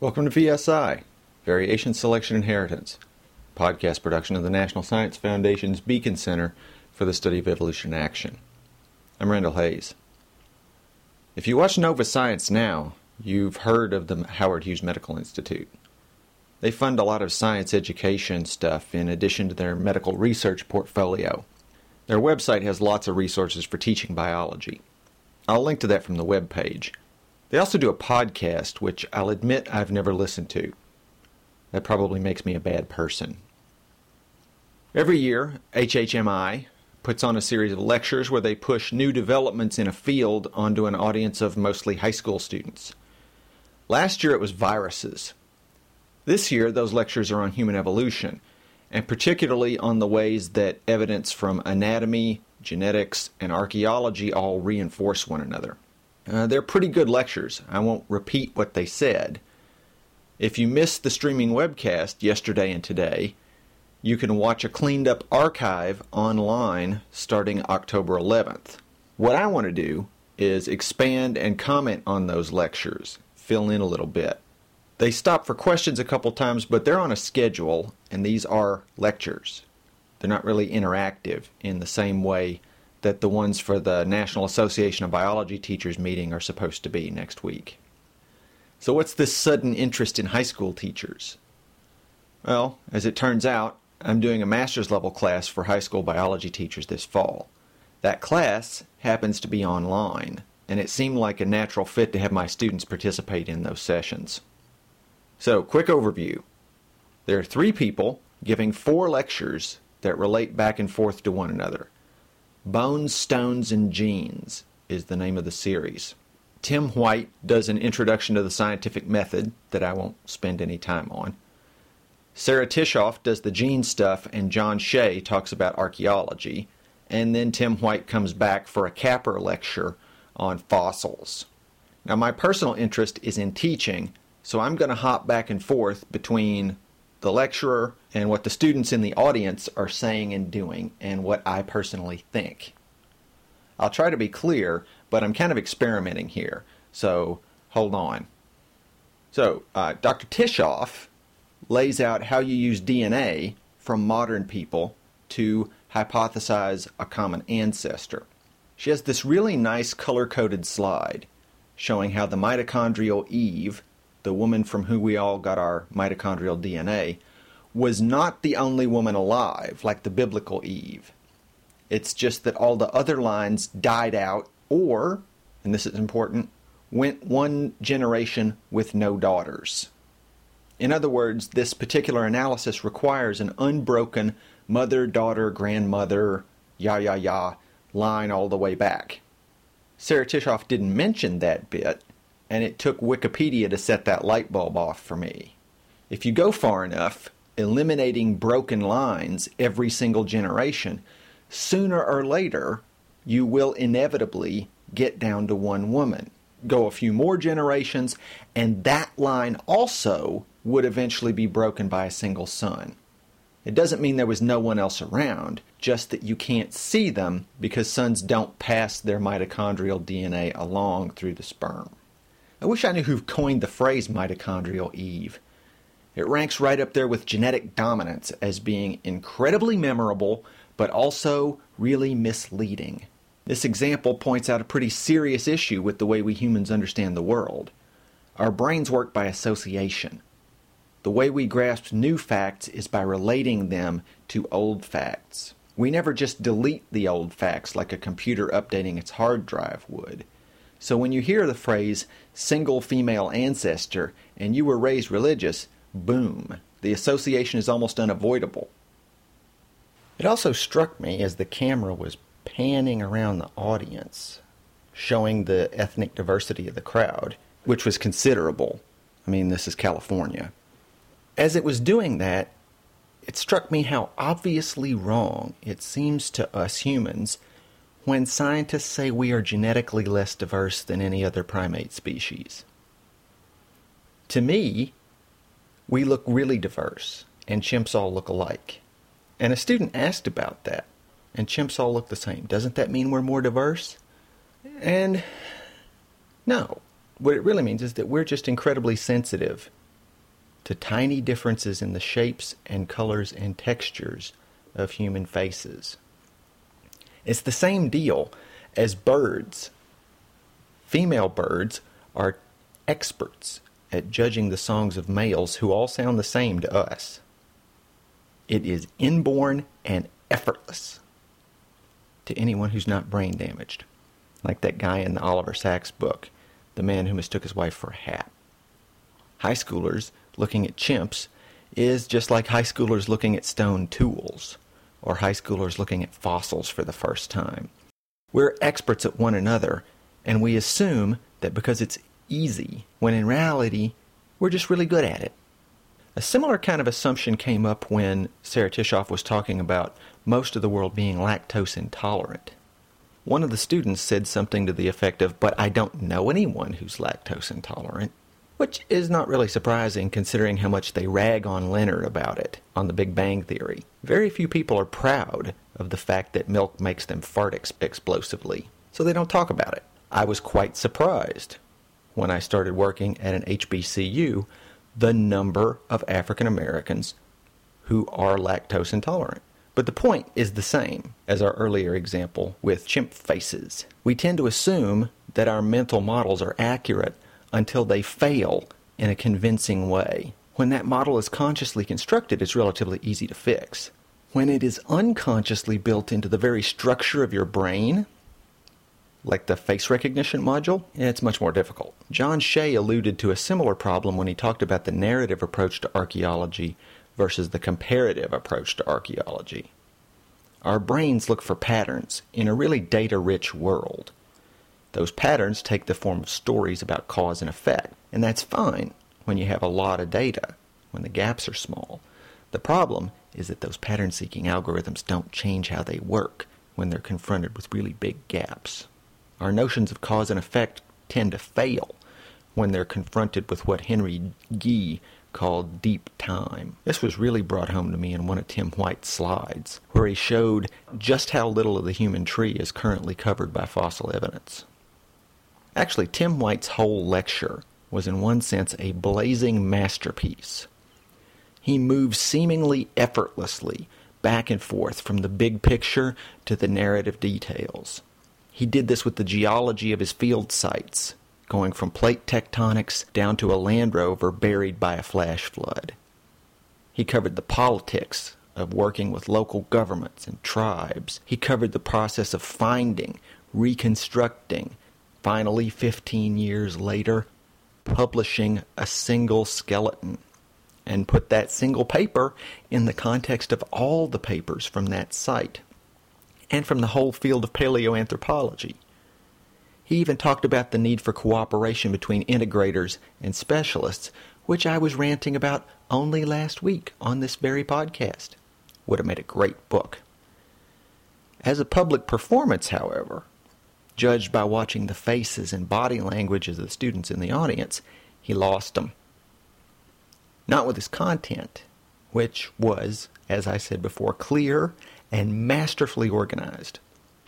Welcome to VSI, Variation Selection Inheritance, podcast production of the National Science Foundation's Beacon Center for the Study of Evolution Action. I'm Randall Hayes. If you watch Nova Science now, you've heard of the Howard Hughes Medical Institute. They fund a lot of science education stuff in addition to their medical research portfolio. Their website has lots of resources for teaching biology. I'll link to that from the web page. They also do a podcast, which I'll admit I've never listened to. That probably makes me a bad person. Every year, HHMI puts on a series of lectures where they push new developments in a field onto an audience of mostly high school students. Last year it was viruses. This year, those lectures are on human evolution, and particularly on the ways that evidence from anatomy, genetics, and archaeology all reinforce one another. Uh, they're pretty good lectures. I won't repeat what they said. If you missed the streaming webcast yesterday and today, you can watch a cleaned up archive online starting October 11th. What I want to do is expand and comment on those lectures, fill in a little bit. They stop for questions a couple times, but they're on a schedule, and these are lectures. They're not really interactive in the same way that the ones for the National Association of Biology Teachers meeting are supposed to be next week. So, what's this sudden interest in high school teachers? Well, as it turns out, I'm doing a master's level class for high school biology teachers this fall. That class happens to be online, and it seemed like a natural fit to have my students participate in those sessions. So, quick overview. There are three people giving four lectures that relate back and forth to one another. Bones, Stones, and Genes is the name of the series. Tim White does an introduction to the scientific method that I won't spend any time on. Sarah Tishkoff does the gene stuff, and John Shea talks about archaeology. And then Tim White comes back for a capper lecture on fossils. Now, my personal interest is in teaching, so I'm going to hop back and forth between the lecturer and what the students in the audience are saying and doing and what I personally think. I'll try to be clear, but I'm kind of experimenting here, so hold on. So, uh, Dr. Tishkoff lays out how you use DNA from modern people to hypothesize a common ancestor. She has this really nice color coded slide showing how the mitochondrial Eve the woman from who we all got our mitochondrial DNA, was not the only woman alive, like the biblical Eve. It's just that all the other lines died out, or, and this is important, went one generation with no daughters. In other words, this particular analysis requires an unbroken mother, daughter, grandmother, ya ya ya line all the way back. Sarah Tishkoff didn't mention that bit, and it took Wikipedia to set that light bulb off for me. If you go far enough, eliminating broken lines every single generation, sooner or later, you will inevitably get down to one woman. Go a few more generations, and that line also would eventually be broken by a single son. It doesn't mean there was no one else around, just that you can't see them because sons don't pass their mitochondrial DNA along through the sperm. I wish I knew who coined the phrase mitochondrial Eve. It ranks right up there with genetic dominance as being incredibly memorable, but also really misleading. This example points out a pretty serious issue with the way we humans understand the world. Our brains work by association. The way we grasp new facts is by relating them to old facts. We never just delete the old facts like a computer updating its hard drive would. So when you hear the phrase single female ancestor and you were raised religious, boom, the association is almost unavoidable. It also struck me as the camera was panning around the audience, showing the ethnic diversity of the crowd, which was considerable. I mean, this is California. As it was doing that, it struck me how obviously wrong it seems to us humans when scientists say we are genetically less diverse than any other primate species. To me, we look really diverse, and chimps all look alike. And a student asked about that, and chimps all look the same. Doesn't that mean we're more diverse? And no. What it really means is that we're just incredibly sensitive to tiny differences in the shapes and colors and textures of human faces. It's the same deal as birds. Female birds are experts at judging the songs of males who all sound the same to us. It is inborn and effortless to anyone who's not brain damaged, like that guy in the Oliver Sacks book, the man who mistook his wife for a hat. High schoolers looking at chimps is just like high schoolers looking at stone tools or high schoolers looking at fossils for the first time. We're experts at one another, and we assume that because it's easy, when in reality, we're just really good at it. A similar kind of assumption came up when Sarah Tishkoff was talking about most of the world being lactose intolerant. One of the students said something to the effect of, But I don't know anyone who's lactose intolerant which is not really surprising considering how much they rag on Leonard about it on The Big Bang Theory. Very few people are proud of the fact that milk makes them fart ex- explosively, so they don't talk about it. I was quite surprised when I started working at an HBCU the number of African Americans who are lactose intolerant. But the point is the same as our earlier example with chimp faces. We tend to assume that our mental models are accurate until they fail in a convincing way. When that model is consciously constructed, it's relatively easy to fix. When it is unconsciously built into the very structure of your brain, like the face recognition module, it's much more difficult. John Shea alluded to a similar problem when he talked about the narrative approach to archaeology versus the comparative approach to archaeology. Our brains look for patterns in a really data rich world. Those patterns take the form of stories about cause and effect, and that's fine when you have a lot of data, when the gaps are small. The problem is that those pattern seeking algorithms don't change how they work when they're confronted with really big gaps. Our notions of cause and effect tend to fail when they're confronted with what Henry Gee called deep time. This was really brought home to me in one of Tim White's slides, where he showed just how little of the human tree is currently covered by fossil evidence. Actually, Tim White's whole lecture was in one sense a blazing masterpiece. He moves seemingly effortlessly back and forth from the big picture to the narrative details. He did this with the geology of his field sites, going from plate tectonics down to a Land Rover buried by a flash flood. He covered the politics of working with local governments and tribes. He covered the process of finding, reconstructing, finally, 15 years later, publishing a single skeleton and put that single paper in the context of all the papers from that site and from the whole field of paleoanthropology. He even talked about the need for cooperation between integrators and specialists, which I was ranting about only last week on this very podcast. Would have made a great book. As a public performance, however, judged by watching the faces and body language of the students in the audience, he lost them. Not with his content, which was, as I said before, clear and masterfully organized.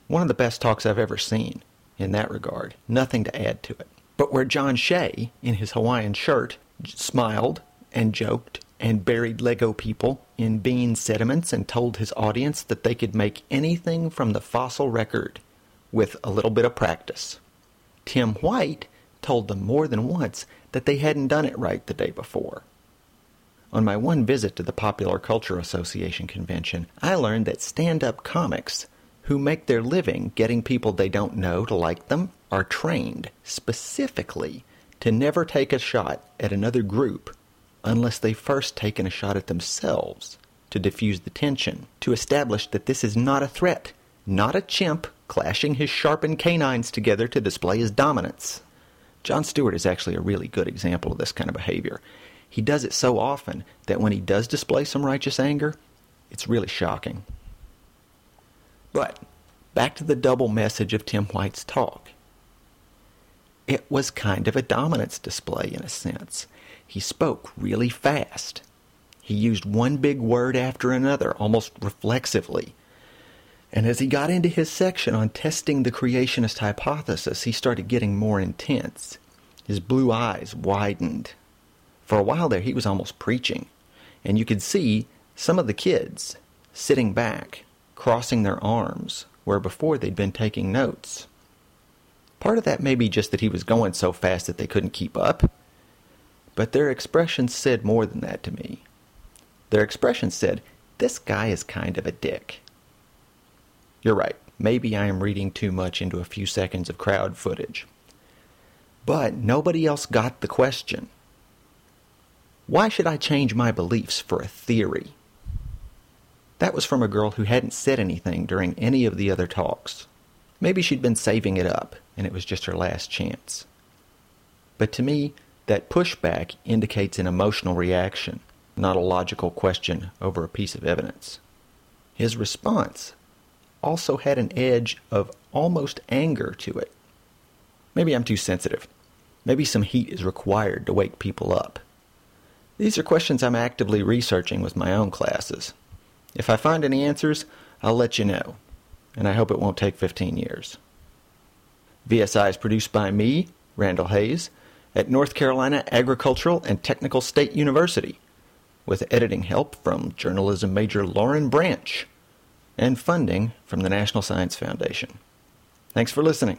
One of the best talks I've ever seen in that regard. Nothing to add to it. But where John Shea, in his Hawaiian shirt, smiled and joked and buried Lego people in bean sediments and told his audience that they could make anything from the fossil record with a little bit of practice. Tim White told them more than once that they hadn't done it right the day before. On my one visit to the Popular Culture Association convention, I learned that stand up comics who make their living getting people they don't know to like them are trained specifically to never take a shot at another group unless they've first taken a shot at themselves to diffuse the tension, to establish that this is not a threat, not a chimp clashing his sharpened canines together to display his dominance. Jon Stewart is actually a really good example of this kind of behavior. He does it so often that when he does display some righteous anger, it's really shocking. But back to the double message of Tim White's talk. It was kind of a dominance display in a sense. He spoke really fast. He used one big word after another, almost reflexively. And as he got into his section on testing the creationist hypothesis, he started getting more intense. His blue eyes widened. For a while there, he was almost preaching, and you could see some of the kids sitting back, crossing their arms, where before they'd been taking notes. Part of that may be just that he was going so fast that they couldn't keep up, but their expressions said more than that to me. Their expressions said, This guy is kind of a dick. You're right, maybe I am reading too much into a few seconds of crowd footage. But nobody else got the question. Why should I change my beliefs for a theory? That was from a girl who hadn't said anything during any of the other talks. Maybe she'd been saving it up, and it was just her last chance. But to me, that pushback indicates an emotional reaction, not a logical question over a piece of evidence. His response also had an edge of almost anger to it. Maybe I'm too sensitive. Maybe some heat is required to wake people up. These are questions I'm actively researching with my own classes. If I find any answers, I'll let you know, and I hope it won't take 15 years. VSI is produced by me, Randall Hayes, at North Carolina Agricultural and Technical State University, with editing help from journalism major Lauren Branch and funding from the National Science Foundation. Thanks for listening.